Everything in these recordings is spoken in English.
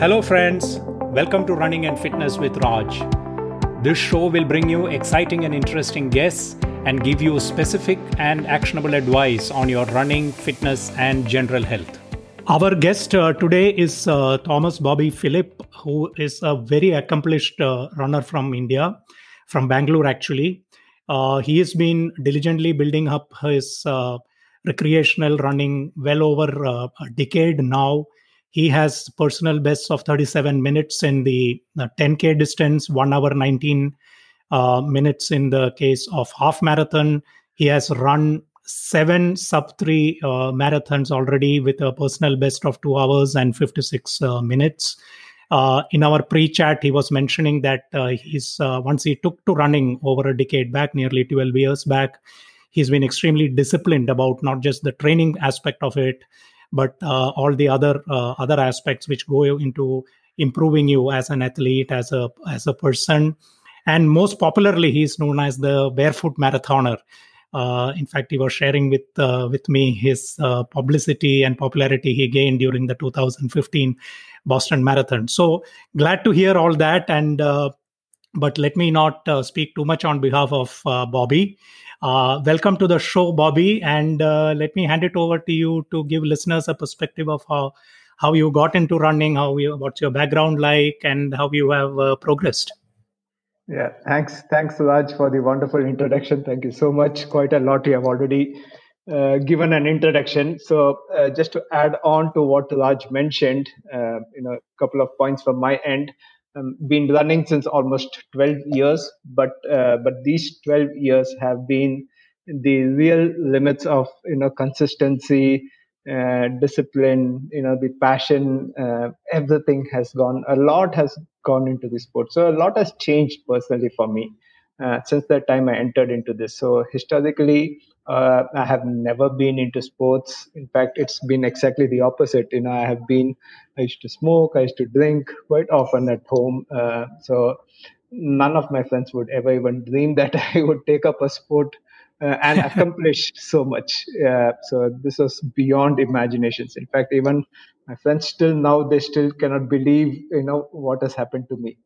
Hello, friends. Welcome to Running and Fitness with Raj. This show will bring you exciting and interesting guests and give you specific and actionable advice on your running, fitness, and general health. Our guest uh, today is uh, Thomas Bobby Philip, who is a very accomplished uh, runner from India, from Bangalore actually. Uh, he has been diligently building up his uh, recreational running well over uh, a decade now he has personal bests of 37 minutes in the 10K uh, distance, 1 hour 19 uh, minutes in the case of half marathon. He has run seven sub three uh, marathons already with a personal best of 2 hours and 56 uh, minutes. Uh, in our pre-chat, he was mentioning that uh, he's once he took to running over a decade back, nearly 12 years back, he's been extremely disciplined about not just the training aspect of it, but uh, all the other uh, other aspects which go into improving you as an athlete as a as a person. And most popularly he's known as the barefoot marathoner. Uh, in fact he was sharing with uh, with me his uh, publicity and popularity he gained during the 2015 boston marathon. So glad to hear all that and uh, but let me not speak too much on behalf of bobby uh, welcome to the show, Bobby, and uh, let me hand it over to you to give listeners a perspective of how how you got into running, how you what's your background like, and how you have uh, progressed. Yeah, thanks, thanks, Raj, for the wonderful introduction. Thank you so much. Quite a lot you have already uh, given an introduction. So, uh, just to add on to what Raj mentioned, uh, you know, a couple of points from my end um, been running since almost 12 years but uh, but these 12 years have been the real limits of you know consistency uh, discipline you know the passion uh, everything has gone a lot has gone into the sport. So a lot has changed personally for me uh, since that time i entered into this so historically uh, I have never been into sports. In fact, it's been exactly the opposite. You know, I have been, I used to smoke, I used to drink quite often at home. Uh, so none of my friends would ever even dream that I would take up a sport uh, and accomplish so much. Uh, so this was beyond imaginations. In fact, even my friends still now they still cannot believe you know what has happened to me.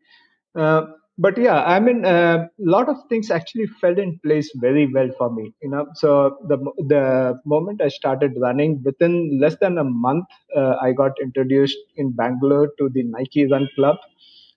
But yeah, I mean, a uh, lot of things actually fell in place very well for me. You know, so the the moment I started running, within less than a month, uh, I got introduced in Bangalore to the Nike Run Club,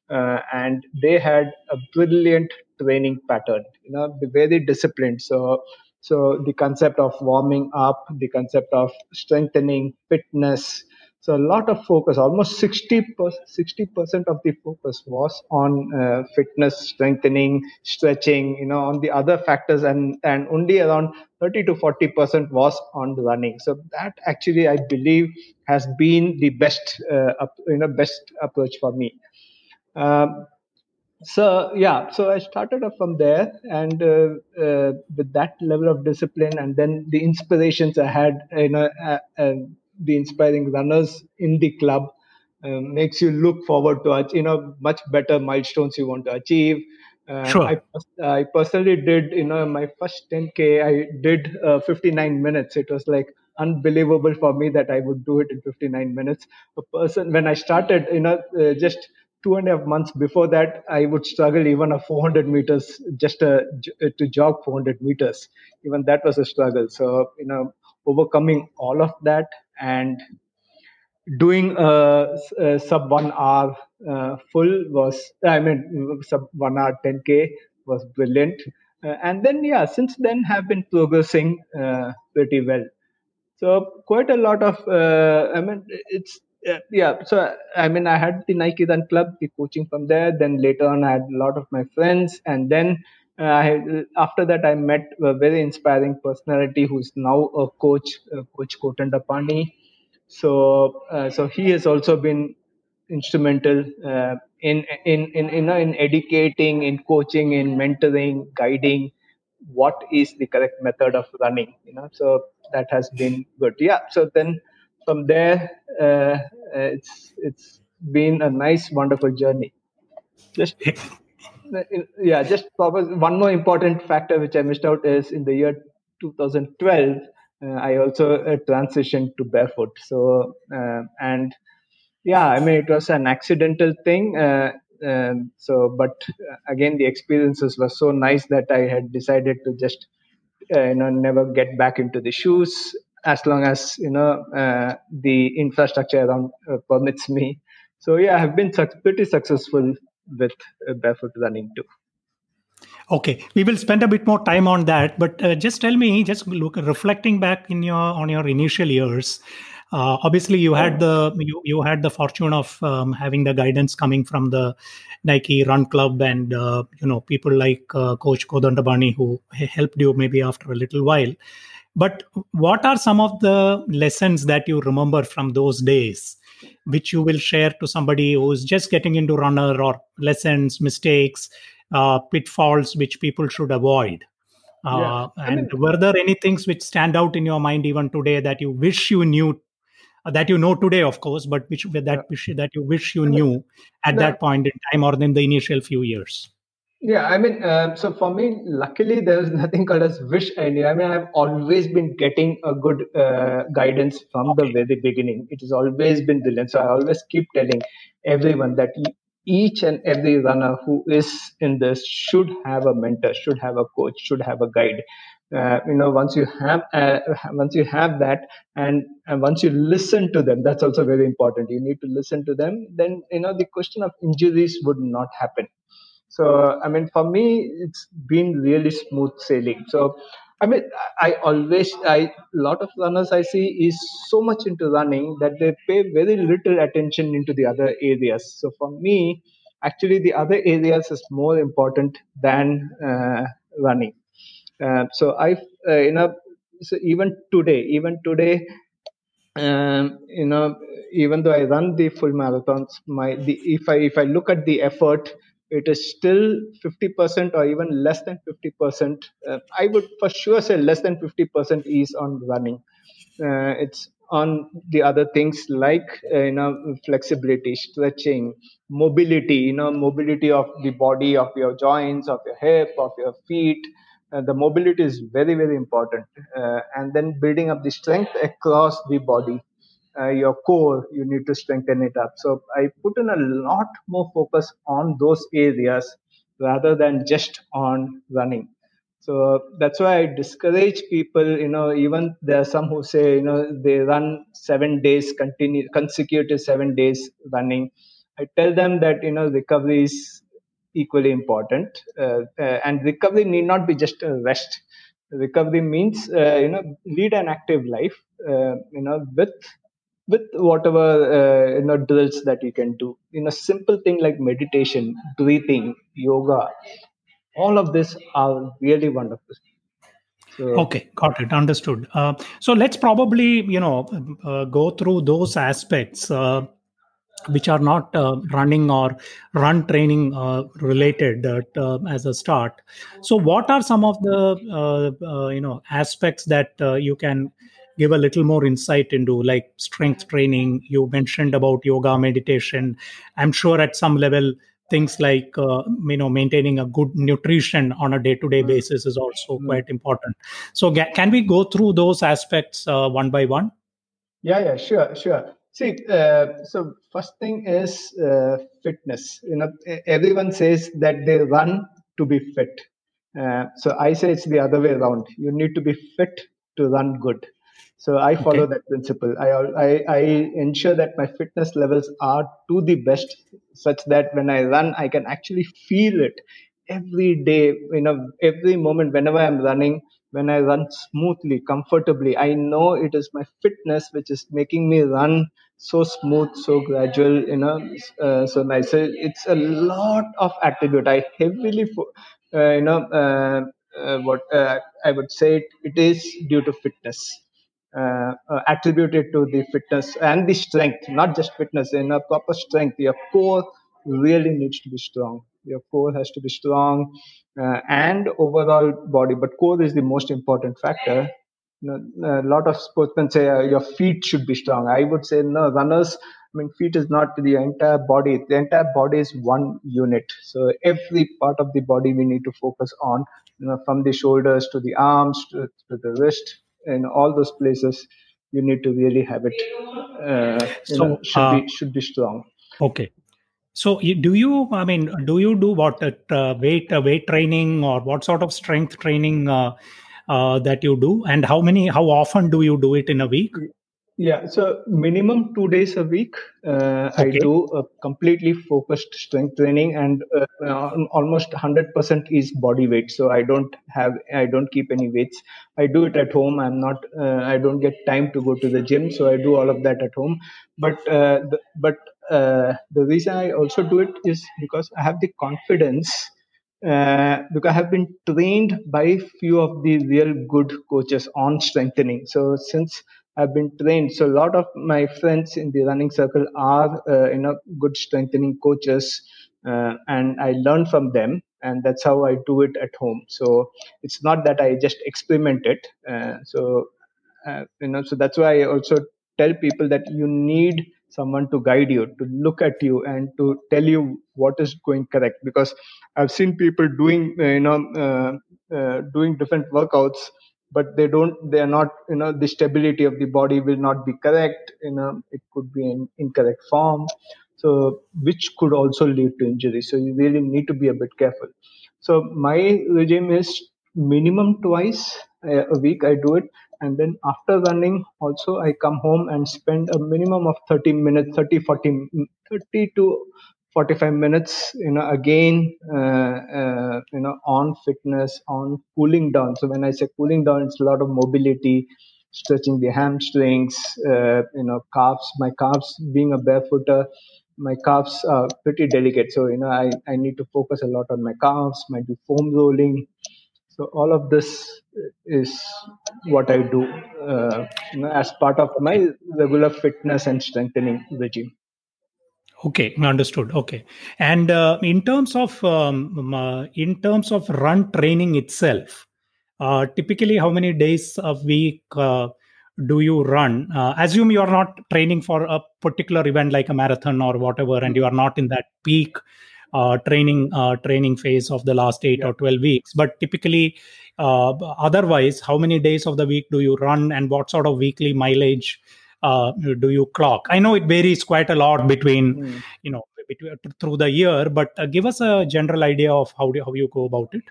uh, and they had a brilliant training pattern. You know, very disciplined. So so the concept of warming up, the concept of strengthening, fitness, so a lot of focus, almost 60 percent of the focus was on uh, fitness, strengthening, stretching. You know, on the other factors, and and only around 30 to 40 percent was on running. So that actually, I believe, has been the best, uh, you know, best approach for me. Um, so yeah so i started off from there and uh, uh, with that level of discipline and then the inspirations i had you know uh, the inspiring runners in the club um, makes you look forward to you know much better milestones you want to achieve. Uh, sure. I, I personally did you know my first 10k i did uh, 59 minutes. It was like unbelievable for me that i would do it in 59 minutes. A person when i started you know uh, just two and a half months before that i would struggle even a 400 meters just to jog 400 meters. Even that was a struggle. So you know overcoming all of that and doing a, a sub one hour uh, full was i mean sub one hour 10k was brilliant. Uh, and then yeah since then have been progressing uh, pretty well. So quite a lot of uh, i mean it's uh, yeah so i mean i had the nike run club the coaching from there. Then later on i had a lot of my friends. And then I, after that, I met a very inspiring personality who's now a coach, uh, Coach Kodandapani. So, uh, so he has also been instrumental uh, in, in in in in educating, in coaching, in mentoring, guiding what is the correct method of running. You know, so that has been good. Yeah. So then from there, uh, it's it's been a nice, wonderful journey. Just yeah, just one more important factor which I missed out is in the year 2012, uh, I also uh, transitioned to barefoot. So uh, and yeah i mean it was an accidental thing uh, um, so but uh, again the experiences were so nice that i had decided to just uh, you know never get back into the shoes as long as you know the infrastructure around permits me so yeah i've been su- pretty successful with uh, barefoot running too. Okay we will spend a bit more time on that but uh, just tell me just look reflecting back in your on your initial years uh, obviously you had the you, you had the fortune of um, having the guidance coming from the nike run club and uh, you know people like uh, coach kodandapani who helped you maybe after a little while. But what are some of the lessons that you remember from those days which you will share to somebody who's just getting into runner or lessons mistakes uh, pitfalls which people should avoid uh, yeah. and mean, were there any things which stand out in your mind even today that you wish you knew uh, that you know today, of course, but which that yeah. wish, that you wish you knew at that point in time or in the initial few years? Yeah, I mean, uh, so for me, luckily, there's nothing called as wish I knew. I mean, I've always been getting a good uh, guidance from the very beginning. It has always been brilliant. So I always keep telling everyone that each and every runner who is in this should have a mentor, should have a coach, should have a guide uh, you know once you have uh, once you have that and, and once you listen to them that's also very important you need to listen to them then you know the question of injuries would not happen so i mean for me it's been really smooth sailing. So i mean i always i a lot of runners i see is so much into running that they pay very little attention into the other areas. So for me actually the other areas is more important than uh, running. Uh, so I, uh, you know, so even today, even today, um, you know, even though I run the full marathons, my the if I if I look at the effort, it is still 50% or even less than 50%. Uh, I would for sure say less than 50% is on running. Uh, it's on the other things like uh, you know flexibility stretching mobility you know mobility of the body of your joints of your hip of your feet uh, the mobility is very very important uh, and then building up the strength across the body uh, your core you need to strengthen it up so i put in a lot more focus on those areas rather than just on running so that's why i discourage people you know even there are some who say you know they run 7 days continue consecutive 7 days running i tell them that you know recovery is equally important. Uh, uh, and recovery need not be just a rest. Recovery means uh, you know lead an active life. you know with with whatever uh, you know drills that you can do. You know simple thing like meditation breathing yoga all of this are really wonderful. So, okay got it. Understood. Uh, so let's probably you know uh, go through those aspects which are not uh, running or run training uh, related uh, as a start. So what are some of the uh, uh, you know aspects that uh, you can give a little more insight into like strength training you mentioned about yoga meditation i'm sure at some level things like you know maintaining a good nutrition on a day to day basis is also mm-hmm. quite important so can we go through those aspects one by one yeah yeah sure sure See, uh, so first thing is uh, fitness. You know, everyone says that they run to be fit. Uh, so I say it's the other way around. You need to be fit to run good. So I follow okay. that principle. I, I I ensure that my fitness levels are to the best, such that when I run, I can actually feel it every day. You know, every moment whenever I'm running, when I run smoothly, comfortably, I know it is my fitness which is making me run so smooth, so gradual, you know, uh, so nice. So it's a lot of attribute. I heavily, uh, you know, uh, uh what uh, I would say it, it is due to fitness. Uh, attributed to the fitness and the strength, not just fitness, in a proper strength. Your core really needs to be strong. Your core has to be strong and overall body, but core is the most important factor a lot of sportsmen say uh, your feet should be strong. I would say no, runners. I mean, feet is not the entire body. The entire body is one unit. So every part of the body we need to focus on, you know, from the shoulders to the arms to, to the wrist, and all those places. you need to really have it. Uh, so know, should uh, be should be strong. Okay. So do you? I mean, do you do what uh, weight uh, weight training or what sort of strength training uh, uh, that you do, and how many? How often do you do it in a week? Yeah, so minimum two days a week. Uh, okay. I do a completely focused strength training, and uh, almost 100% is body weight. So I don't have, I don't keep any weights. I do it at home. I'm not, uh, I don't get time to go to the gym, so I do all of that at home. But uh, the, but uh, the reason I also do it is because I have the confidence uh, because I have been trained by few of the real good coaches on strengthening. So since I've been trained. So a lot of my friends in the running circle are, uh, you know, good strengthening coaches, uh, and I learn from them, and that's how I do it at home. So it's not that I just experiment it. Uh, so uh, you know, so that's why I also tell people that you need someone to guide you, to look at you, and to tell you what is going correct. Because I've seen people doing, uh, you know, uh, doing different workouts but they don't they are not you know the stability of the body will not be correct you know it could be in incorrect form. So which could also lead to injury. So you really need to be a bit careful. So my regime is minimum twice a week i do it. And then after running also i come home and spend a minimum of 30 minutes 30 40 30 to 45 minutes you know again uh, uh, you know on fitness on cooling down. So when i say cooling down it's a lot of mobility stretching the hamstrings uh, you know calves my calves being a barefooter my calves are pretty delicate. So you know I, I need to focus a lot on my calves might be foam rolling. So all of this is what i do uh, you know, as part of my regular fitness and strengthening regime Okay, understood. Okay, and uh, in terms of um, uh, in terms of run training itself, uh, typically how many days a week uh, do you run? Uh, assume you are not training for a particular event like a marathon or whatever, and you are not in that peak uh, training training phase of the last eight yeah. or twelve weeks. But typically, otherwise, how many days of the week do you run, and what sort of weekly mileage? Uh, do you clock? I know it varies quite a lot between, mm. you know, between, through the year, but uh, give us a general idea of how do, how you go about it.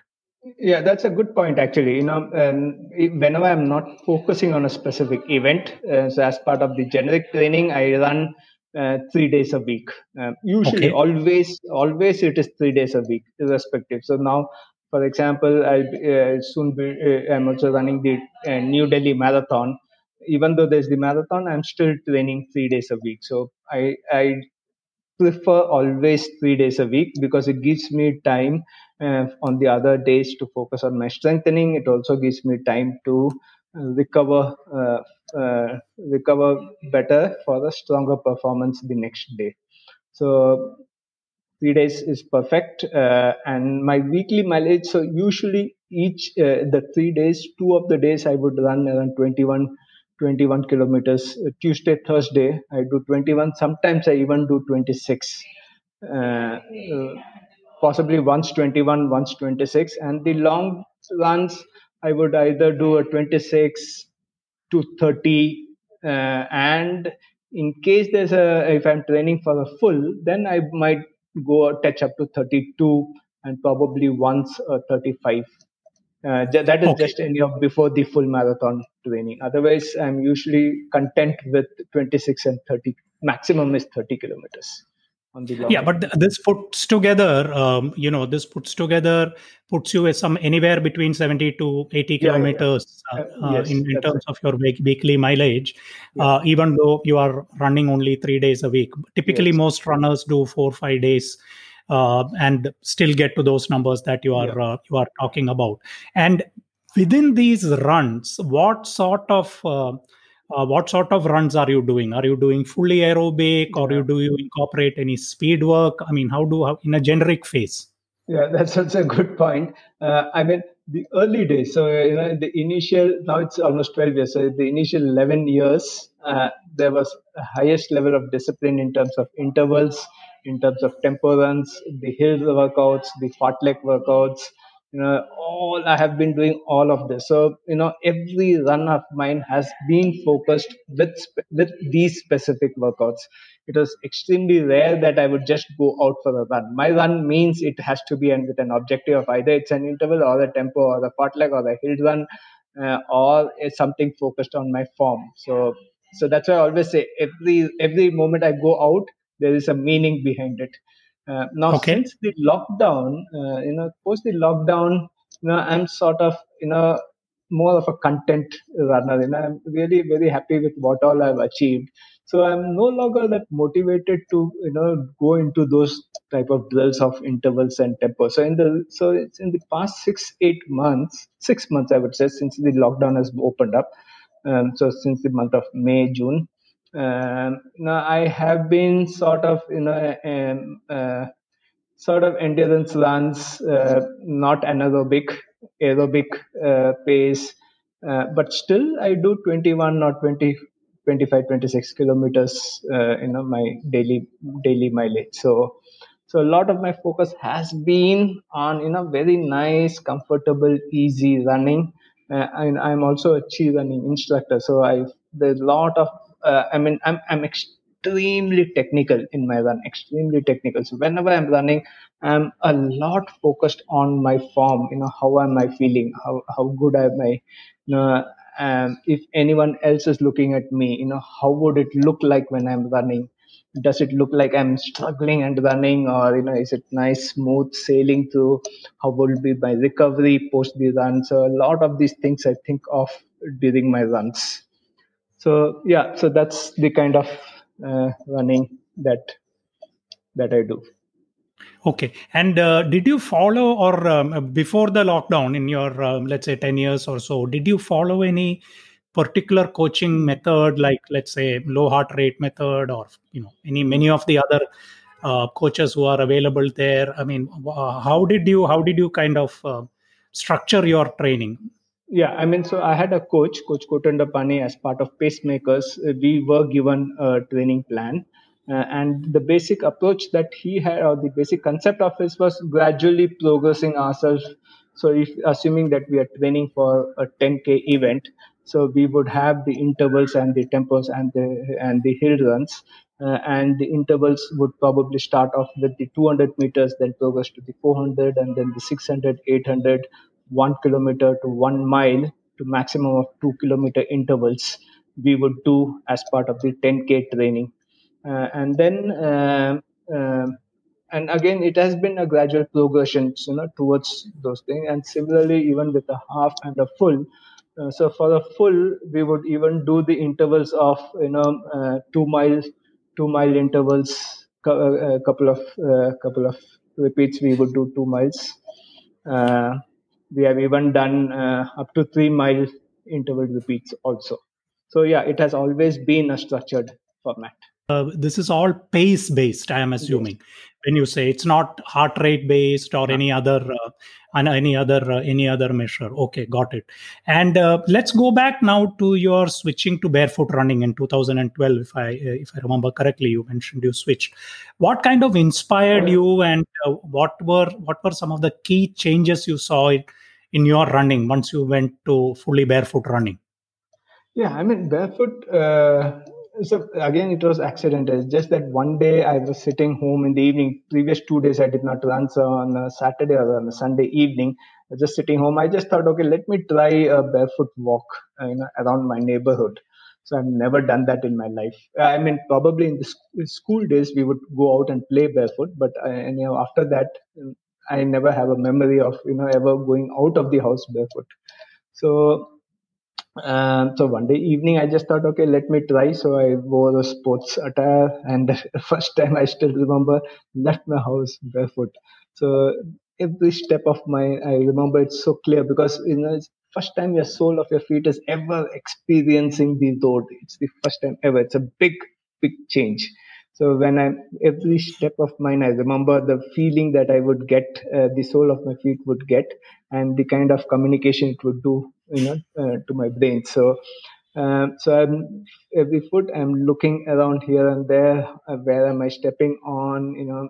Yeah, that's a good point. Actually, you know, um, whenever I'm not focusing on a specific event, uh, so as part of the generic training, I run uh, three days a week. Uh, usually, okay. always, always it is three days a week, irrespective. So now, for example, I'll uh, soon be, uh, I'm also running the uh, New Delhi Marathon even though there's the marathon, I'm still training three days a week. So I, I prefer always three days a week because it gives me time uh, on the other days to focus on my strengthening. It also gives me time to uh, recover, uh, uh, recover better for a stronger performance the next day. So three days is perfect. Uh, and my weekly mileage. So usually each uh, the three days, two of the days I would run around 21 21 kilometers. Uh, Tuesday, Thursday, I do 21. Sometimes I even do 26. Uh, uh, possibly once 21, once 26. And the long runs, I would either do a 26 to 30. Uh, and in case there's a, if I'm training for a full, then I might go touch up to 32 and probably once uh, 35 uh, that is okay. just any of before the full marathon training. Otherwise, I'm usually content with 26 and 30. Maximum is 30 kilometers. yeah, but th- this puts together, um, you know, this puts together puts you as some anywhere between 70 to 80 kilometers yeah, yeah. Uh, uh, yes, in, in terms right. of your week, weekly mileage, uh, even though you are running only three days a week. Typically, yes. most runners do four or five days uh, and still get to those numbers that you are yeah. uh, you are talking about. And within these runs what sort of uh, uh, what sort of runs are you doing? Are you doing fully aerobic or you do you incorporate any speed work? I mean how do how, in a generic phase? Yeah that's, that's a good point. Uh, i mean the early days so you know the initial now it's almost 12 years so the initial 11 years uh, there was a highest level of discipline in terms of intervals in terms of tempo runs, the hill workouts, the fartlek workouts, you know all i have been doing all of this. So you know every run of mine has been focused with with these specific workouts. It was extremely rare that i would just go out for a run. My run means it has to be with an objective of either it's an interval or a tempo or a fartlek or a hill run uh, or it's something focused on my form. So so that's why i always say every every moment i go out there is a meaning behind it uh, now, okay. since the lockdown, uh, you know, post the lockdown, you know, I'm sort of, you know, more of a content runner. You know, I'm really very happy with what all I've achieved. So I'm no longer that motivated to, you know, go into those type of drills of intervals and tempo. So in the so it's in the past six eight months, six months I would say since the lockdown has opened up. Um, so since the month of May June, now I have been sort of you know um, uh, sort of endurance runs, uh, not anaerobic, aerobic uh, pace, uh, but still I do 21 or 20, 25, 26 kilometers. Uh, you know my daily daily mileage. So so a lot of my focus has been on you know very nice, comfortable, easy running. Uh, and I'm also a chi running instructor, so I there's a lot of uh, I mean, I'm I'm extremely technical in my run, extremely technical. So whenever I'm running, I'm a lot focused on my form. You know, how am I feeling? How how good am I? You know, um, if anyone else is looking at me, you know, how would it look like when I'm running? Does it look like I'm struggling and running, or you know, is it nice, smooth sailing through? How will be my recovery post the run? So a lot of these things I think of during my runs so yeah so that's the kind of uh, running that that i do. Okay. And uh, did you follow or um, before the lockdown in your um, let's say 10 years or so did you follow any particular coaching method like let's say low heart rate method or you know any many of the other uh, coaches who are available there? I mean how did you how did you kind of uh, structure your training yeah, I mean, so I had a coach, Coach Kodandapani, as part of Pacemakers. Uh, we were given a training plan. Uh, and the basic approach that he had, or the basic concept of this, was gradually progressing ourselves. So, if assuming that we are training for a 10k event, so we would have the intervals and the tempos and the and the hill runs, uh, and the intervals would probably start off with the 200 meters, then progress to the 400, and then the 600, 800, one kilometer to one mile to maximum of two kilometer intervals we would do as part of the 10k training. Uh, and then uh, uh, and again it has been a gradual progression you know towards those things. And similarly even with a half and a full uh, so for the full we would even do the intervals of you know uh, two mile two mile intervals a uh, couple of couple of repeats we would do two miles we have even done uh, up to three mile interval repeats also. So yeah, it has always been a structured format. Uh, this is all pace based, I am assuming. Yes. When you say it's not heart rate based or any other uh, any other uh, any other measure. Okay, got it. And uh, let's go back now to your switching to barefoot running in 2012. If I uh, if I remember correctly, you mentioned you switched. What kind of inspired you, and uh, what were what were some of the key changes you saw in, in your running once you went to fully barefoot running? Yeah, I mean barefoot uh, so again it was accidental. Just that one day i was sitting home in the evening. Previous two days i did not run so on a saturday or on a sunday evening just sitting home. I just thought okay let me try a barefoot walk uh, you know around my neighborhood. So i've never done that in my life. I mean probably in the school days we would go out and play barefoot but uh, and, you know after that i never have a memory of you know ever going out of the house barefoot so um, so one day evening, I just thought, okay, let me try. So I wore a sports attire, and the first time I still remember left my house barefoot. So every step of my, I remember it so clear because you know, it's first time your sole of your feet is ever experiencing the road. It's the first time ever. It's a big, big change. So when I every step of mine, I remember the feeling that I would get, uh, the sole of my feet would get, and the kind of communication it would do, you know, uh, to my brain. So, um, so I'm every foot I'm looking around here and there. Uh, where am I stepping on? You know,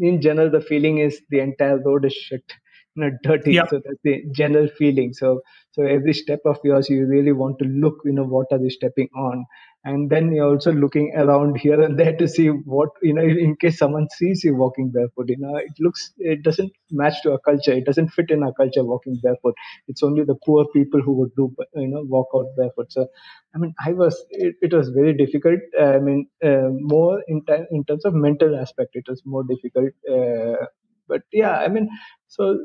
in general, the feeling is the entire road is shit. Know, dirty. Yeah. So that's the general feeling. So so every step of yours, you really want to look, you know, what are you stepping on, and then you're also looking around here and there to see what you know in case someone sees you walking barefoot. You know, it looks it doesn't match to our culture. It doesn't fit in our culture walking barefoot. It's only the poor people who would do you know walk out barefoot. So I mean, I was it, it was very difficult. I mean, uh, more in, t- in terms of mental aspect, it was more difficult. Uh, but yeah, I mean, so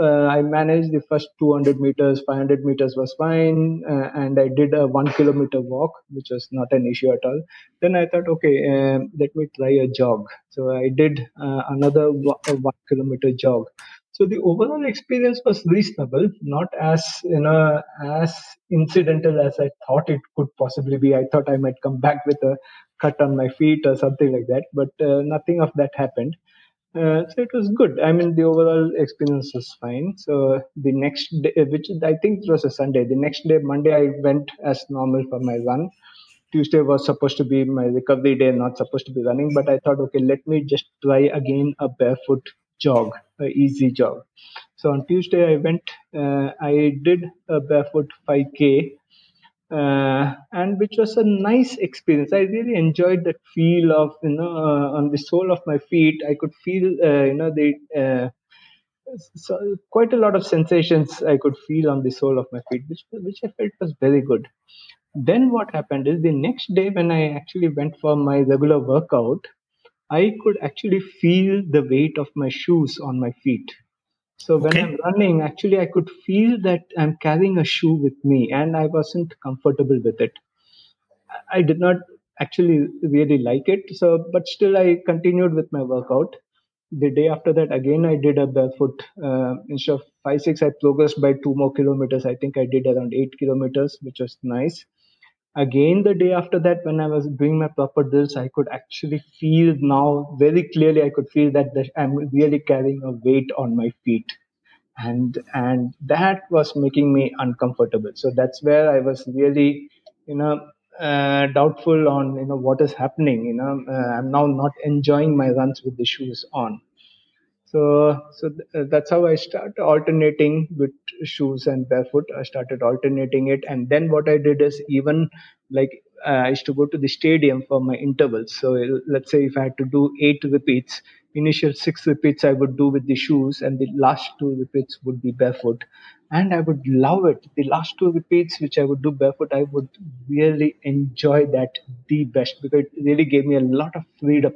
uh, I managed the first 200 meters, 500 meters was fine, uh, and I did a one kilometer walk, which was not an issue at all. Then I thought, okay, um, let me try a jog. So I did uh, another one kilometer jog. So the overall experience was reasonable, not as you know as incidental as I thought it could possibly be. I thought I might come back with a cut on my feet or something like that, but uh, nothing of that happened. Uh, so it was good. I mean, the overall experience was fine. So the next day, which I think it was a Sunday, the next day, Monday, I went as normal for my run. Tuesday was supposed to be my recovery day, not supposed to be running, but I thought, okay, let me just try again a barefoot jog, a easy jog. So on Tuesday, I went, uh, I did a barefoot 5K uh, and which was a nice experience. I really enjoyed that feel of you know uh, on the sole of my feet. I could feel uh, you know the uh, so quite a lot of sensations I could feel on the sole of my feet, which which I felt was very good. Then what happened is the next day when I actually went for my regular workout, I could actually feel the weight of my shoes on my feet so when okay. I'm running, actually, I could feel that I'm carrying a shoe with me, and I wasn't comfortable with it. I did not actually really like it. So, but still, I continued with my workout. The day after that, again, I did a barefoot. Uh, instead of five six, I progressed by two more kilometers. I think I did around eight kilometers, which was nice. Again, the day after that, when I was doing my proper drills, I could actually feel now very clearly. I could feel that I'm really carrying a weight on my feet, and and that was making me uncomfortable. So that's where I was really, you know, uh, doubtful on you know what is happening. You know, uh, I'm now not enjoying my runs with the shoes on. So, so th- uh, that's how I started alternating with shoes and barefoot. I started alternating it, and then what I did is even like uh, I used to go to the stadium for my intervals. So let's say if I had to do eight repeats, initial six repeats I would do with the shoes, and the last two repeats would be barefoot. And I would love it. The last two repeats, which I would do barefoot, I would really enjoy that the best because it really gave me a lot of freedom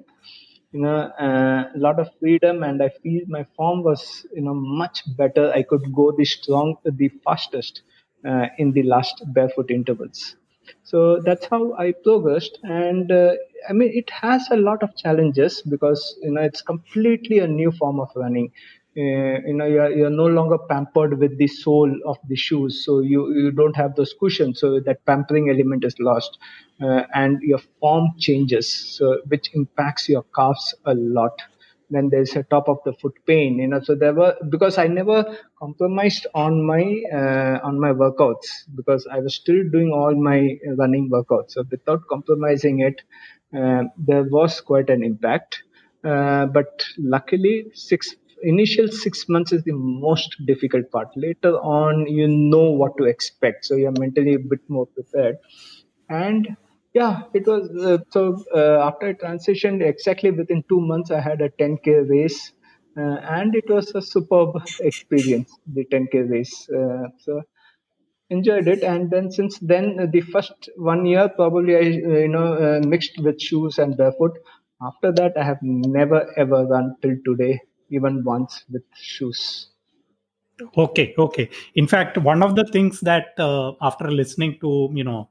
you know uh, a lot of freedom and i feel my form was you know much better. I could go the strong the fastest uh, in the last barefoot intervals. So that's how i progressed and uh, i mean it has a lot of challenges because you know it's completely a new form of running. uh, you know you're, you're no longer pampered with the sole of the shoes. So you you don't have those cushions. So that pampering element is lost. Uh, and your form changes. So which impacts your calves a lot. Then there's a top of the foot pain you know. So there were because i never compromised on my uh, on my workouts because i was still doing all my running workouts. So without compromising it uh, there was quite an impact. Uh, but luckily six initial six months is the most difficult part. Later on, you know what to expect, so you're mentally a bit more prepared. And yeah, it was uh, so uh, after I transitioned, exactly within two months, I had a 10k race, uh, and it was a superb experience. The 10k race, uh, so enjoyed it. And then since then, the first one year probably I uh, you know uh, mixed with shoes and barefoot. After that, I have never ever run till today even once with shoes. Okay, okay. In fact, one of the things that uh, after listening to you know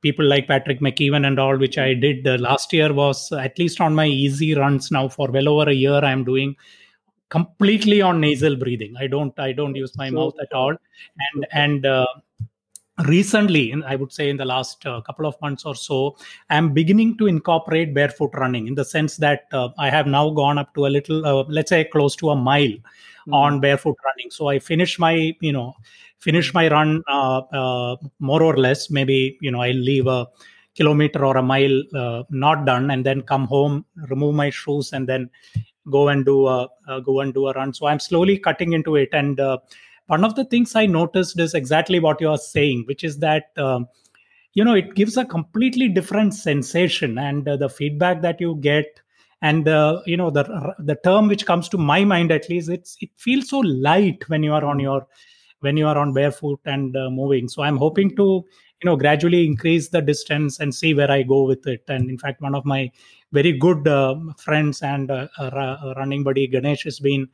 people like Patrick McKeown and all, which I did uh, last year, was uh, at least on my easy runs now for well over a year. I'm doing completely on nasal breathing. I don't I don't use my so, mouth at all, and and recently i would say in the last uh, couple of months or so i'm beginning to incorporate barefoot running in the sense that uh, i have now gone up to a little uh, let's say close to a mile mm-hmm. on barefoot running so i finish my you know finish my run uh, uh, more or less maybe you know i leave a kilometer or a mile uh, not done and then come home remove my shoes and then go and do a uh, go and do a run. So I'm slowly cutting into it. And uh, one of the things I noticed is exactly what you are saying, which is that. Um, you know it gives a completely different sensation and uh, the feedback that you get and uh, you know the the term which comes to my mind at least it's it feels so light when you are on your when you are on barefoot and uh, moving so i'm hoping to you know gradually increase the distance and see where i go with it and in fact one of my very good uh, friends and uh, running buddy ganesh has been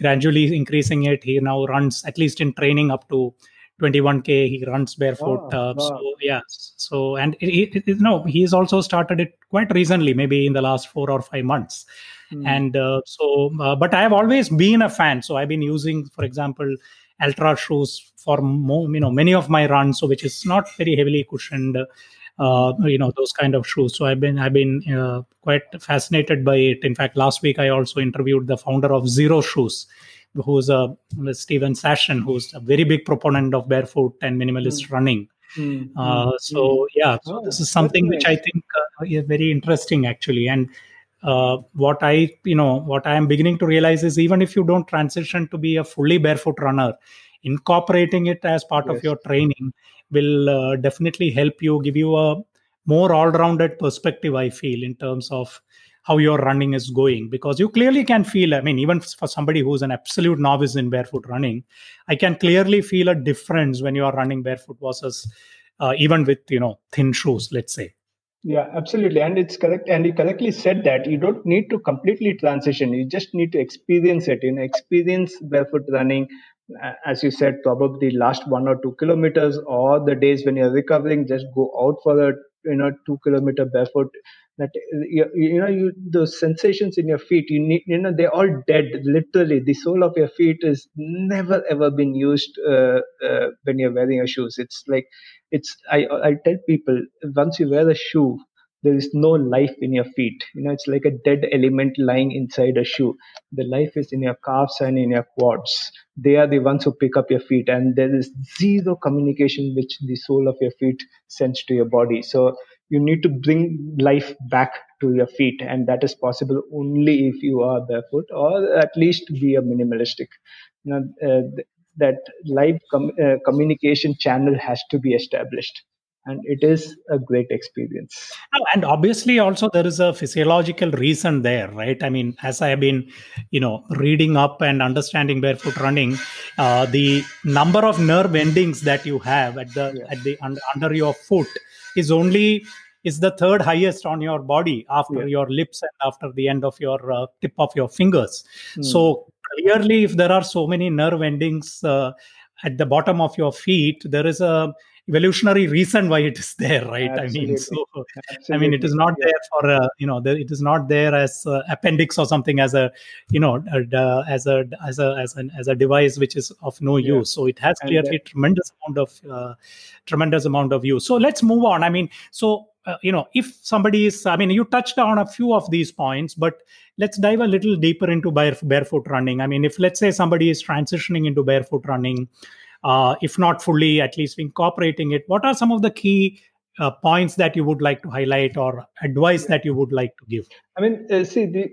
gradually increasing it. He now runs at least in training up to 21k he runs barefoot oh, uh, wow. so yeah so and it, it, it, no he's also started it quite recently maybe in the last four or five months. Mm. and uh, so uh, but i have always been a fan. So i've been using for example Altra shoes for more, you know many of my runs so which is not very heavily cushioned uh, you know those kind of shoes so i've been i've been uh, quite fascinated by it in fact last week i also interviewed the founder of Xero Shoes who's a Steven Sashen, who's a very big proponent of barefoot and minimalist mm. running. Mm. Uh, so yeah, so oh, this is something which I think uh, is very interesting actually. And uh, what I you know what I am beginning to realize is even if you don't transition to be a fully barefoot runner, incorporating it as part yes. of your training will uh, definitely help you, give you a more all-rounded perspective. I feel in terms of how your running is going because you clearly can feel i mean even for somebody who's an absolute novice in barefoot running i can clearly feel a difference when you are running barefoot versus uh, even with you know thin shoes let's say yeah absolutely and it's correct and you correctly said that you don't need to completely transition you just need to experience it you know experience barefoot running as you said probably last one or two kilometers or the days when you're recovering just go out for a you know two kilometer barefoot. That you, you know you those sensations in your feet you need you know they're all dead literally. The sole of your feet is never ever been used uh, uh, when you're wearing your shoes. It's like it's i i tell people once you wear a shoe there is no life in your feet. You know it's like a dead element lying inside a shoe. The life is in your calves and in your quads. They are the ones who pick up your feet and there is zero communication which the sole of your feet sends to your body. So you need to bring life back to your feet and that is possible only if you are barefoot or at least be a minimalistic. You know uh, that live com- uh, communication channel has to be established and it is a great experience and obviously also there is a physiological reason there right i mean as i have been you know reading up and understanding barefoot running uh, the number of nerve endings that you have at the yeah. at the under, under your foot is only is the third highest on your body after yeah. your lips and after the end of your uh, tip of your fingers mm. so clearly if there are so many nerve endings uh, at the bottom of your feet there is a evolutionary reason why it is there right Absolutely. i mean so Absolutely. i mean it is not there for uh, you know there, it is not there as uh, appendix or something as a you know uh, as a as a as an as a device which is of no yeah. use so it has clearly that, tremendous amount of uh, tremendous amount of use so let's move on i mean so uh, you know if somebody is i mean you touched on a few of these points but let's dive a little deeper into bare, barefoot running i mean if let's say somebody is transitioning into barefoot running uh, if not fully, at least incorporating it. What are some of the key uh, points that you would like to highlight or advice that you would like to give? I mean, uh, see, the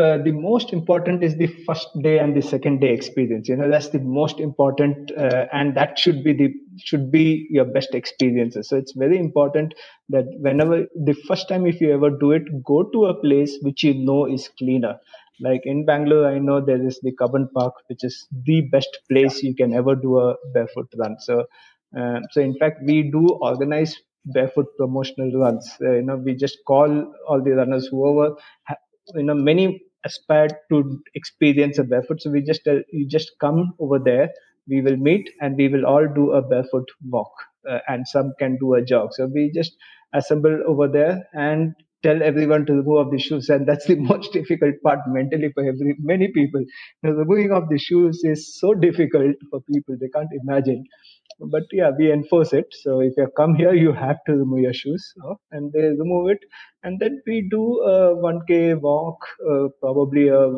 uh, the most important is the first day and the second day experience. You know, that's the most important, uh, and that should be the should be your best experiences. So it's very important that whenever the first time, if you ever do it, go to a place which you know is cleaner like in bangalore i know there is the Cubbon park which is the best place you can ever do a barefoot run. So uh, so in fact we do organize barefoot promotional runs. Uh, you know we just call all the runners whoever you know many aspire to experience a barefoot. So we just uh, you just come over there we will meet and we will all do a barefoot walk uh, and some can do a jog. So we just assemble over there and tell everyone to remove the shoes and that's the most difficult part mentally for every many people. Know, removing of the shoes is so difficult for people they can't imagine. But yeah we enforce it. So if you come here you have to remove your shoes and they remove it. And then we do a 1k walk uh, probably a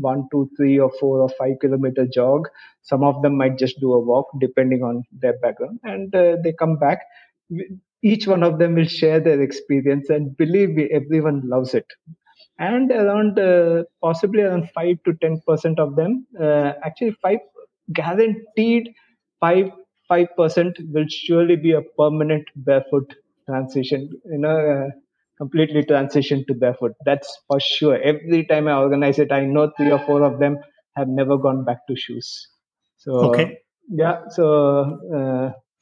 one two three or four or five kilometer jog. Some of them might just do a walk depending on their background and uh, they come back each one of them will share their experience and believe me everyone loves it. And around uh, possibly around 5 to 10 percent of them uh, actually 5 guaranteed 5 5 percent will surely be a permanent barefoot transition you know uh, completely transition to barefoot. That's for sure. Every time i organize it i know three or four of them have never gone back to shoes. So okay. yeah so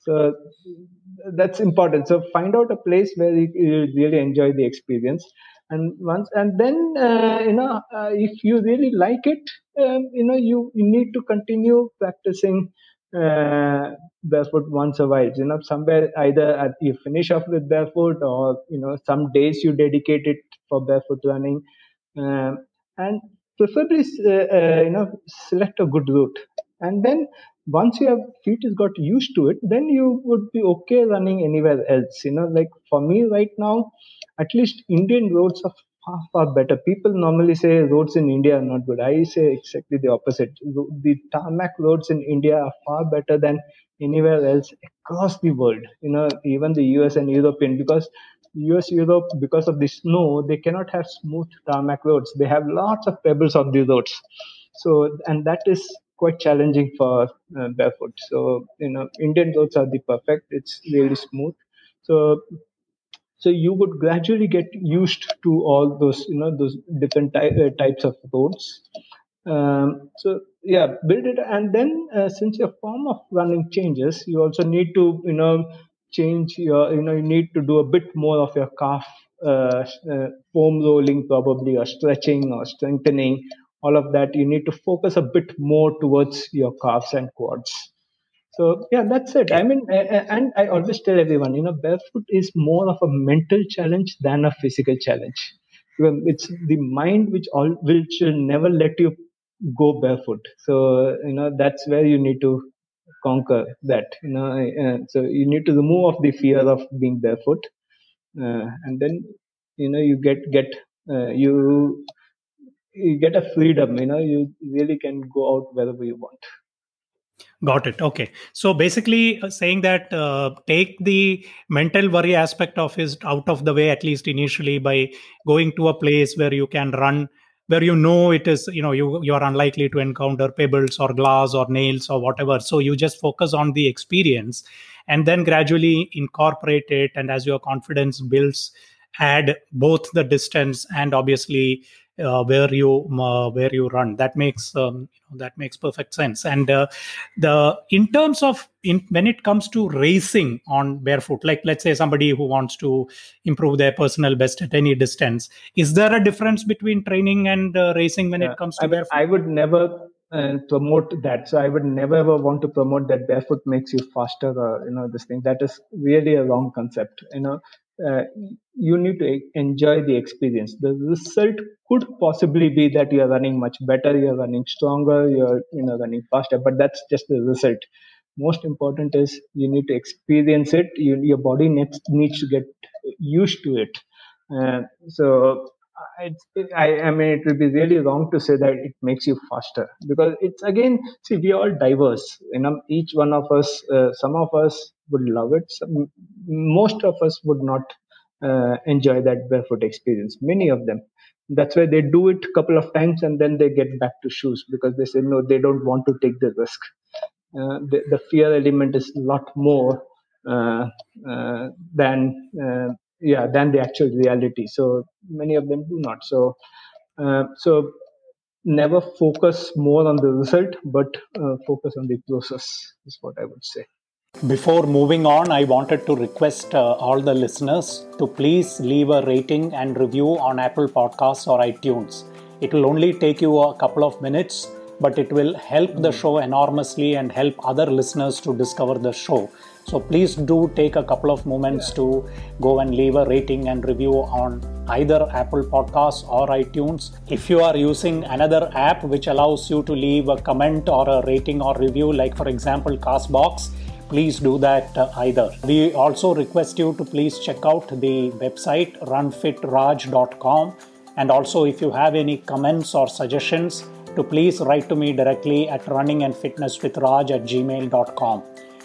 so that's important. So find out a place where you, you really enjoy the experience. And once and then uh, you know uh, if you really like it um, you know you, you need to continue practicing uh, barefoot once a while. You know somewhere either you finish off with barefoot or you know some days you dedicate it for barefoot running. Um, and preferably uh, uh, you know select a good route. And then once your feet has got used to it then you would be okay running anywhere else you know. Like for me right now at least indian roads are far far better. People normally say roads in india are not good. I say exactly the opposite. The tarmac roads in india are far better than anywhere else across the world you know even the us and european because us europe because of the snow they cannot have smooth tarmac roads. They have lots of pebbles on the roads. So and that is quite challenging for uh, barefoot. So you know, Indian roads are the perfect. It's really smooth. So so you would gradually get used to all those you know those different ty- uh, types of roads. Um, so yeah, build it, and then uh, since your form of running changes, you also need to you know change your you know you need to do a bit more of your calf uh, uh, foam rolling probably or stretching or strengthening all of that, you need to focus a bit more towards your calves and quads. So yeah, that's it. I mean, and I always tell everyone, you know, barefoot is more of a mental challenge than a physical challenge. It's the mind which all which will never let you go barefoot. So you know that's where you need to conquer that. You know, uh, so you need to remove of the fear of being barefoot, uh, and then you know you get get uh, you you get a freedom you know you really can go out wherever you want. Got it. Okay. So basically uh, saying that uh, take the mental worry aspect of it out of the way at least initially by going to a place where you can run where you know it is you know you you are unlikely to encounter pebbles or glass or nails or whatever. So you just focus on the experience and then gradually incorporate it. And as your confidence builds add both the distance and obviously uh, where you uh, where you run. That makes um, you know, that makes perfect sense. And uh, the in terms of in when it comes to racing on barefoot like let's say somebody who wants to improve their personal best at any distance is there a difference between training and uh, racing when yeah, it comes to I, barefoot? I would never uh, promote that. So i would never ever want to promote that barefoot makes you faster or you know this thing. That is really a wrong concept you know uh, you need to enjoy the experience. The result could possibly be that you are running much better, you are running stronger, you are you know running faster, but that's just the result. Most important is you need to experience it. You, your body needs needs to get used to it. Uh, so I, I mean, it would be really wrong to say that it makes you faster because it's again, see, we are all diverse. You know, each one of us, uh, some of us would love it. Some, most of us would not uh, enjoy that barefoot experience. Many of them. That's why they do it a couple of times and then they get back to shoes because they say no, they don't want to take the risk. Uh, the, the, fear element is a lot more uh, uh, than uh, yeah than the actual reality. So many of them do not. So so never focus more on the result, but focus on the process. Is what I would say. Before moving on, I wanted to request uh, all the listeners to please leave a rating and review on Apple Podcasts or iTunes. It will only take you a couple of minutes, but it will help the show enormously and help other listeners to discover the show. So please do take a couple of moments to go and leave a rating and review on either Apple Podcasts or iTunes. If you are using another app which allows you to leave a comment or a rating or review, like for example Castbox, please do that uh, either. We also request you to please check out the website runfitraj.com and also if you have any comments or suggestions to please write to me directly at runningandfitnesswithraj at gmail.com.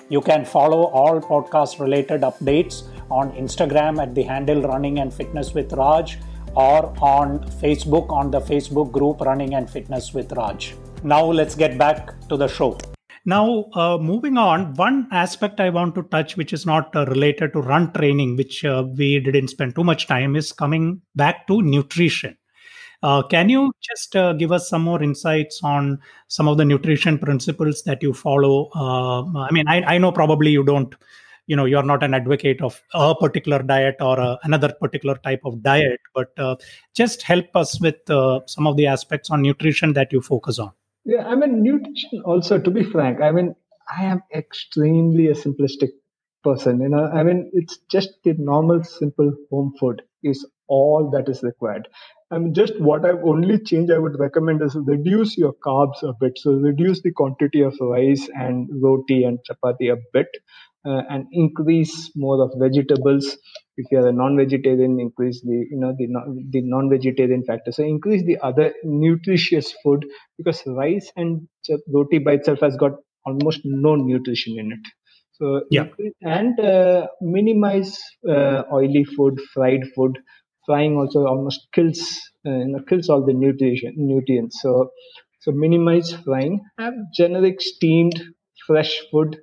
You can follow all podcast related updates on Instagram at the handle running and fitness with Raj or on Facebook on the Facebook group Running and Fitness with Raj. Now, let's get back to the show. Now, uh, moving on, one aspect I want to touch, which is not uh, related to run training, which uh, we didn't spend too much time, is coming back to nutrition. Uh, can you just uh, give us some more insights on some of the nutrition principles that you follow? Uh, I mean, I, I, know probably you don't, you know, you're not an advocate of a particular diet or another particular type of diet, but just help us with some of the aspects on nutrition that you focus on. Yeah, I mean, nutrition also, to be frank, I mean, I am extremely a simplistic person. You know, I mean, it's just the normal, simple home food is all that is required. I mean, just what I've only change I would recommend is reduce your carbs a bit. So reduce the quantity of rice and roti and chapati a bit, uh, and increase more of vegetables. If you are a non-vegetarian increase the you know the the non-vegetarian factor. So increase the other nutritious food because rice and roti by itself has got almost no nutrition in it. So yeah. and uh, minimize uh, oily food fried food. Frying also almost kills uh, you know kills all the nutrition nutrients. So so minimize frying. Have generic steamed fresh food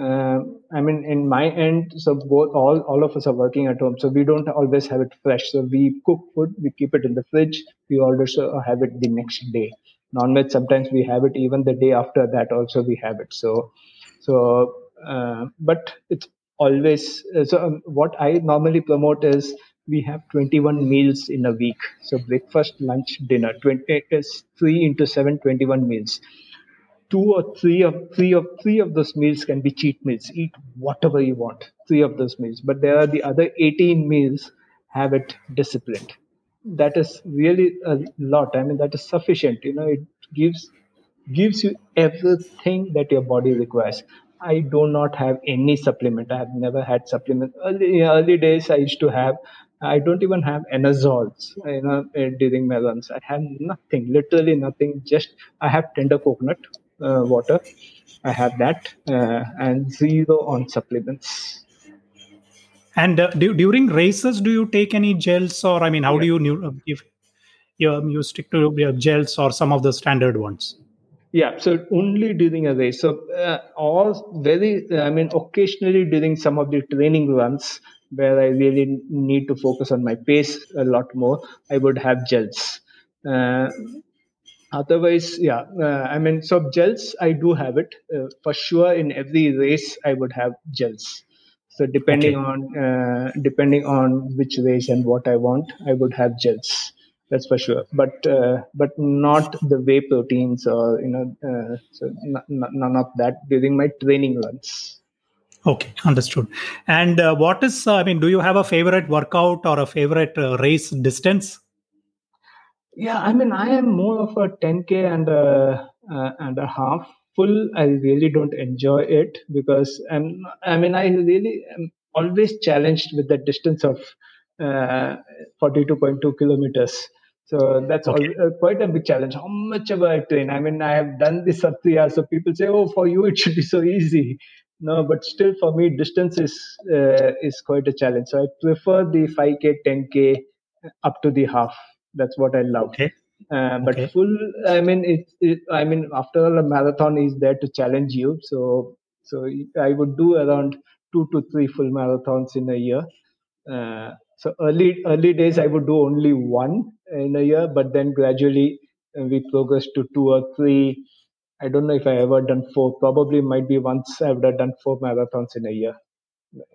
uh, I mean, in my end, so both all all of us are working at home, so we don't always have it fresh. So we cook food, we keep it in the fridge. We also have it the next day. Non-veg sometimes we have it even the day after that. Also we have it. So, so uh, but it's always uh, so. Um, what I normally promote is we have 21 meals in a week. So breakfast, lunch, dinner. 20 is three into seven, 21 meals two or three of three of three of those meals can be cheat meals. Eat whatever you want. Three of those meals, but there are the other 18 meals. Have it disciplined. That is really a lot. I mean, that is sufficient. You know, it gives gives you everything that your body requires. I do not have any supplement. I have never had supplement. Early, early days, I used to have. I don't even have Enerzals, you know, during my runs. I have nothing, literally nothing. Just I have tender coconut, water. I have that uh, and zero on supplements. And uh, do, during races, do you take any gels, or I mean, how yeah. do you give? You, you stick to your gels or some of the standard ones? Yeah, so only during a race. So uh, all very, I mean, occasionally during some of the training runs where I really need to focus on my pace a lot more, I would have gels. Uh, otherwise yeah uh, i mean so gels i do have it. Uh, for sure in every race i would have gels. So depending okay. on uh, depending on which race and what i want i would have gels. That's for sure. But uh, but not the whey proteins or you know uh, so n- n- none of that during my training runs. Okay understood. And uh, what is i mean do you have a favorite workout or a favorite race distance yeah, I mean, I am more of a 10k and a uh, and a half. Full, I really don't enjoy it because I'm. I mean, I really am always challenged with the distance of uh, 42.2 kilometers. So that's okay. all, uh, quite a big challenge. How much ever I train? I mean, I have done this hours. So people say, "Oh, for you it should be so easy." No, but still, for me, distance is uh, is quite a challenge. So I prefer the 5k, 10k up to the half that's what I love. Okay. Uh, but okay. full, I mean, it, it, I mean, after all, a marathon is there to challenge you. So, so I would do around two to three full marathons in a year. Uh, so early, early days, I would do only one in a year, but then gradually uh, we progressed to two or three. I don't know if I ever done four. Probably might be once I would have done four marathons in a year.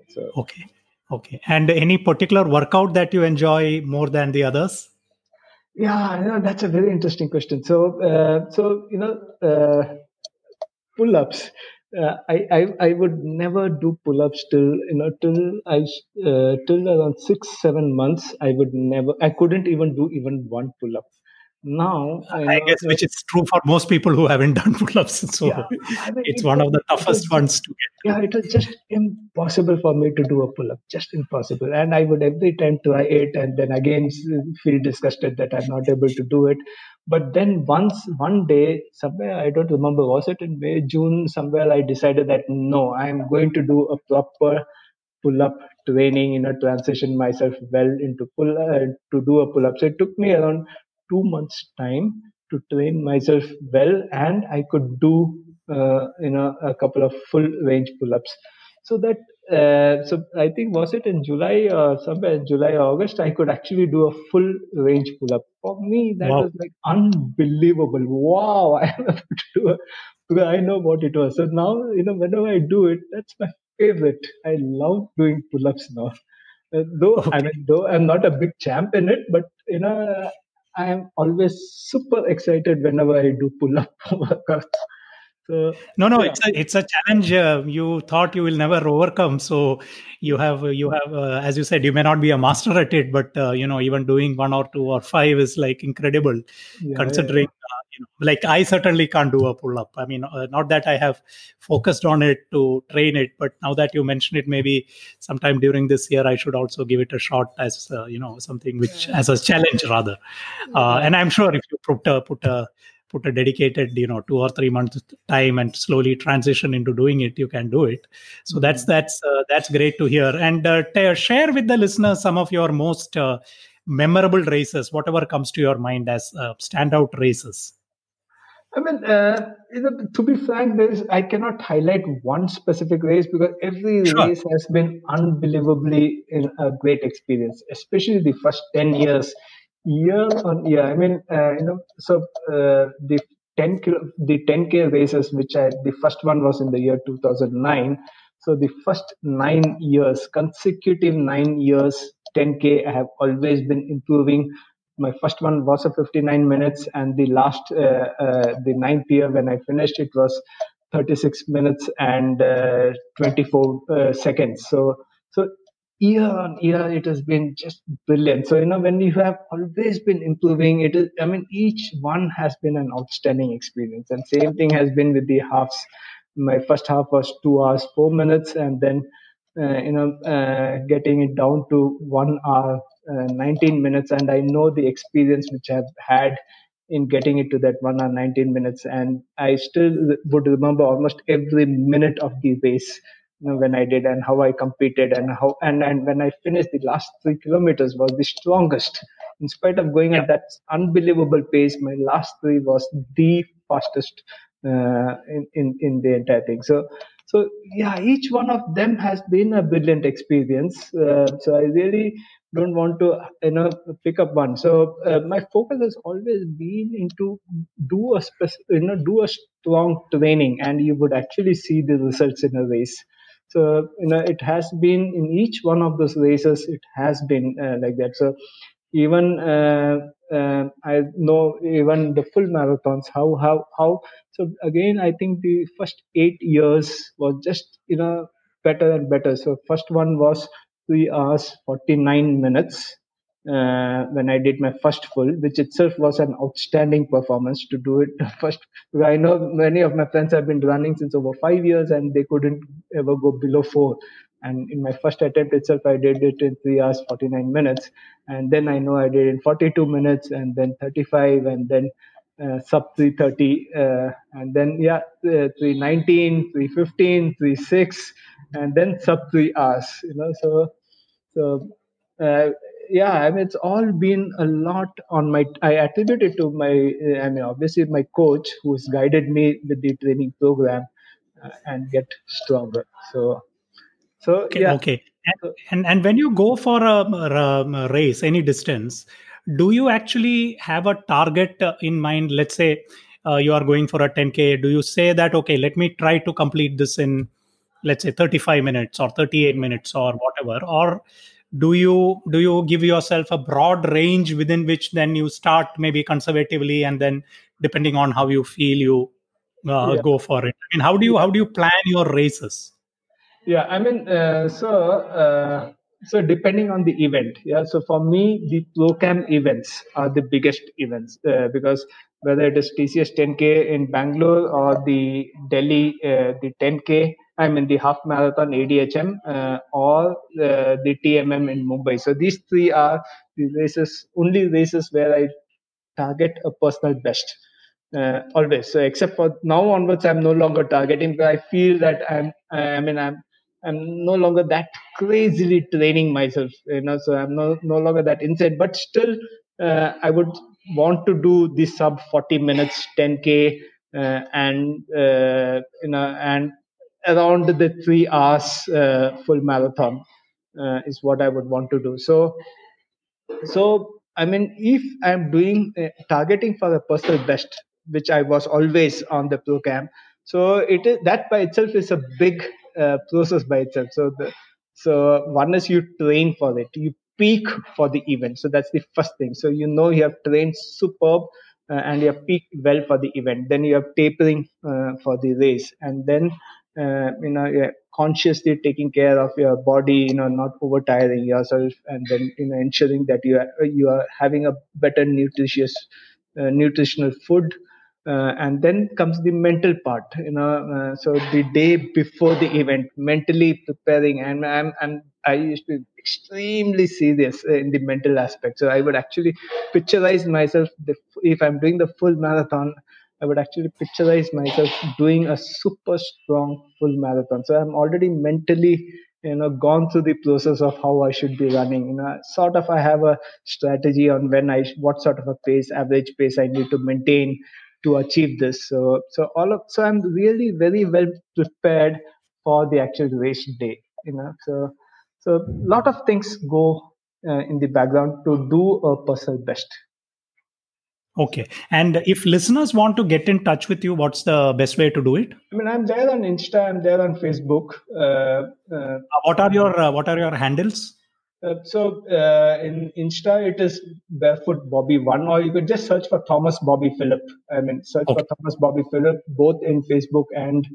So. Okay. Okay. And any particular workout that you enjoy more than the others? Yeah, you know, that's a very interesting question. So, uh, so you know, uh, pull-ups. Uh, I, I I would never do pull-ups till you know till I uh, till around six seven months. I would never. I couldn't even do even one pull-up now I, I guess which is true for most people who haven't done pull-ups so yeah, I mean, it's it one was, of the toughest ones to get. Yeah it was just impossible for me to do a pull-up just impossible. And i would every time try it and then again feel disgusted that i'm not able to do it. But then once one day somewhere i don't remember was it in may june somewhere i decided that no i'm going to do a proper pull-up training, you know, transition myself well into pull uh, to do a pull-up. So it took me around two months' time to train myself well, and I could do uh, you know a couple of full range pull-ups. So that uh, so I think was it in July or somewhere in July or August I could actually do a full range pull up. For me, that wow. was like unbelievable. Wow, I am able to do it because I know what it was. So now you know whenever I do it, that's my favorite. I love doing pull ups now. Uh, though okay. I mean, though I'm not a big champ in it, but you know, I am always super excited whenever I do pull up workouts. So, no, no, yeah. it's a it's a challenge uh, you thought you will never overcome. So you have you have uh, as you said, you may not be a master at it, but uh, you know even doing one or two or five is like incredible, yeah, considering. Yeah. Uh, you know, like I certainly can't do a pull up. I mean, uh, not that I have focused on it to train it, but now that you mention it, maybe sometime during this year I should also give it a shot as uh, you know something which as a challenge rather. and I'm sure if you put a, put a put a dedicated you know two or three months time and slowly transition into doing it you can do it so that's mm-hmm. that's uh, that's great to hear and uh, t- share with the listeners some of your most uh, memorable races whatever comes to your mind as uh, standout races I mean, uh, to be frank, there is, I cannot highlight one specific race because every sure. race has been unbelievably a great experience, especially the first 10 years year on year i mean uh, you know so uh, the 10 kilo, the 10k races which i the first one was in the year 2009 so the first 9 years consecutive 9 years 10k i have always been improving. My first one was a 59 minutes and the last uh, uh, the ninth year when i finished it was 36 minutes and uh, 24 uh, seconds. So so year on year it has been just brilliant. So you know when you have always been improving it is i mean each one has been an outstanding experience. And same thing has been with the halves. My first half was two hours four minutes and then uh, you know uh, getting it down to one hour uh, 19 minutes. And i know the experience which i've had in getting it to that one hour 19 minutes. And i still would remember almost every minute of the race know, when I did and how I competed and how and, and when I finished the last three kilometers was the strongest. In spite of going yeah. at that unbelievable pace, my last three was the fastest uh, in, in in the entire thing. So so yeah, each one of them has been a brilliant experience. Uh, so I really don't want to you know pick up one. So uh, my focus has always been into do a specific, you know do a strong training, and you would actually see the results in a race. So you know, it has been in each one of those races, it has been uh, like that. So even uh, uh, I know even the full marathons, how how how. So again, I think the first eight years was just you know better and better. So first one was three hours forty nine minutes uh, when I did my first full, which itself was an outstanding performance to do it first. I know many of my friends have been running since over five years and they couldn't ever go below four. And in my first attempt itself, I did it in three hours, 49 minutes. And then I know I did in 42 minutes and then 35 and then uh, sub 330. Uh, and then, yeah, uh, 319, 315, 36, and then sub three hours, you know. So, so, uh, yeah i mean it's all been a lot on my i attribute it to my i mean obviously my coach who's guided me with the training program uh, and get stronger. So so okay, yeah. okay. And, and and when you go for a, a, race any distance do you actually have a target uh, in mind? Let's say uh, you are going for a 10k do you say that okay let me try to complete this in let's say 35 minutes or 38 minutes or whatever or do you do you give yourself a broad range within which then you start maybe conservatively and then depending on how you feel you uh, yeah. go for it i mean how do you how do you plan your races yeah i mean uh, so uh, so depending on the event yeah so for me the ProCam events are the biggest events uh, because whether it is tcs 10k in bangalore or the delhi uh, the 10k I mean the half marathon ADHM uh, or the, the TMM in Mumbai. So these three are the races, only races where I target a personal best. Uh, always. So except for now onwards, I'm no longer targeting. But I feel that I'm. I mean, I'm. I'm no longer that crazily training myself, you know. So I'm no no longer that insane, but still, uh, I would want to do the sub 40 minutes 10k uh, and uh, you know and around the three hours uh, full marathon uh, is what I would want to do. So so I mean, if I'm doing uh, targeting for the personal best, which I was always on the program, so it is that by itself is a big uh, process by itself. So the so one is you train for it, you peak for the event. So that's the first thing. So you know you have trained superb uh, and you have peaked well for the event. Then you have tapering uh, for the race, and then uh, you know you're consciously taking care of your body. You know, not overtiring yourself, and then you know ensuring that you are you are having a better nutritious uh, nutritional food uh, and then comes the mental part you know uh, so the day before the event mentally preparing and i'm i'm i used to be extremely serious in the mental aspect so i would actually picturize myself the, if i'm doing the full marathon i would actually picturize myself doing a super strong full marathon so i'm already mentally you know gone through the process of how i should be running you know sort of i have a strategy on when i what sort of a pace average pace i need to maintain to achieve this. So, so all of so I'm really very well prepared for the actual race day. You know, so so a lot of things go uh, in the background to do a personal best. Okay. And if listeners want to get in touch with you, what's the best way to do it? I mean, I'm there on Insta. I'm there on Facebook. Uh, uh, what are your uh, What are your handles? Uh, so uh, in Insta, it is Barefoot Bobby One, or you could just search for Thomas Bobby Philip. I mean, search okay. for Thomas Bobby Philip both in Facebook and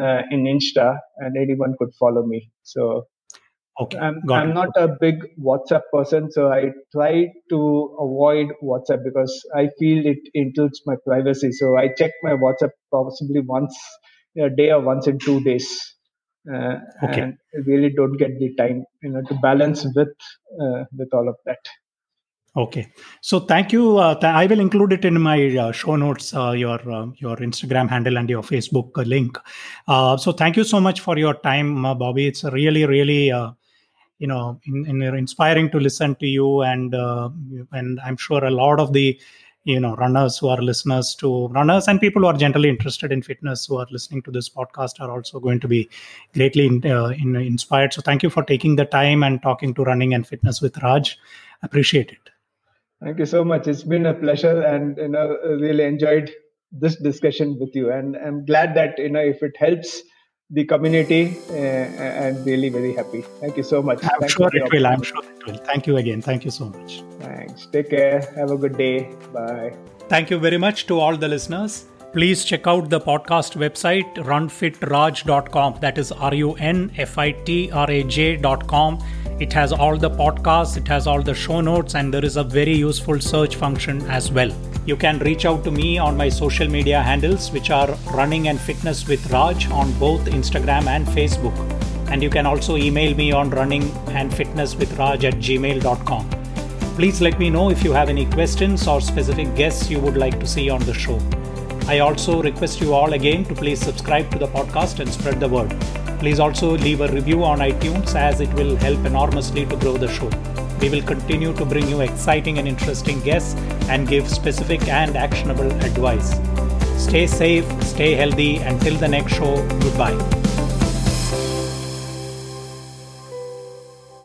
uh, in Insta, and anyone could follow me. So okay, I'm, I'm not a big WhatsApp person, so I try to avoid WhatsApp because I feel it intrudes my privacy. So I check my WhatsApp possibly once a day or once in two days uh, okay. and really don't get the time you know to balance with uh, with all of that. Okay. So thank you uh, th- i will include it in my uh, show notes uh, your uh, your instagram handle and your facebook link. So thank you so much for your time bobby. It's really really you know in, in inspiring to listen to you and and i'm sure a lot of the you know runners who are listeners to runners and people who are generally interested in fitness who are listening to this podcast are also going to be greatly in, uh, in, inspired. So thank you for taking the time and talking to running and fitness with raj. Appreciate it. Thank you so much. It's been a pleasure and you know really enjoyed this discussion with you and i'm glad that you know if it helps the community uh, and really very happy. Thank you so much. I'm Thanks sure it will. I'm sure it will. Thank you again. Thank you so much. Thanks. Take care. Have a good day. Bye. Thank you very much to all the listeners. Please check out the podcast website runfitraj.com. That is R U N F I T R A J.com. It has all the podcasts, it has all the show notes, and there is a very useful search function as well. You can reach out to me on my social media handles, which are Running and Fitness with Raj on both Instagram and Facebook. And you can also email me on running and fitness with Raj at gmail.com. Please let me know if you have any questions or specific guests you would like to see on the show. I also request you all again to please subscribe to the podcast and spread the word. Please also leave a review on iTunes as it will help enormously to grow the show. We will continue to bring you exciting and interesting guests and give specific and actionable advice. Stay safe, stay healthy. Until the next show, goodbye.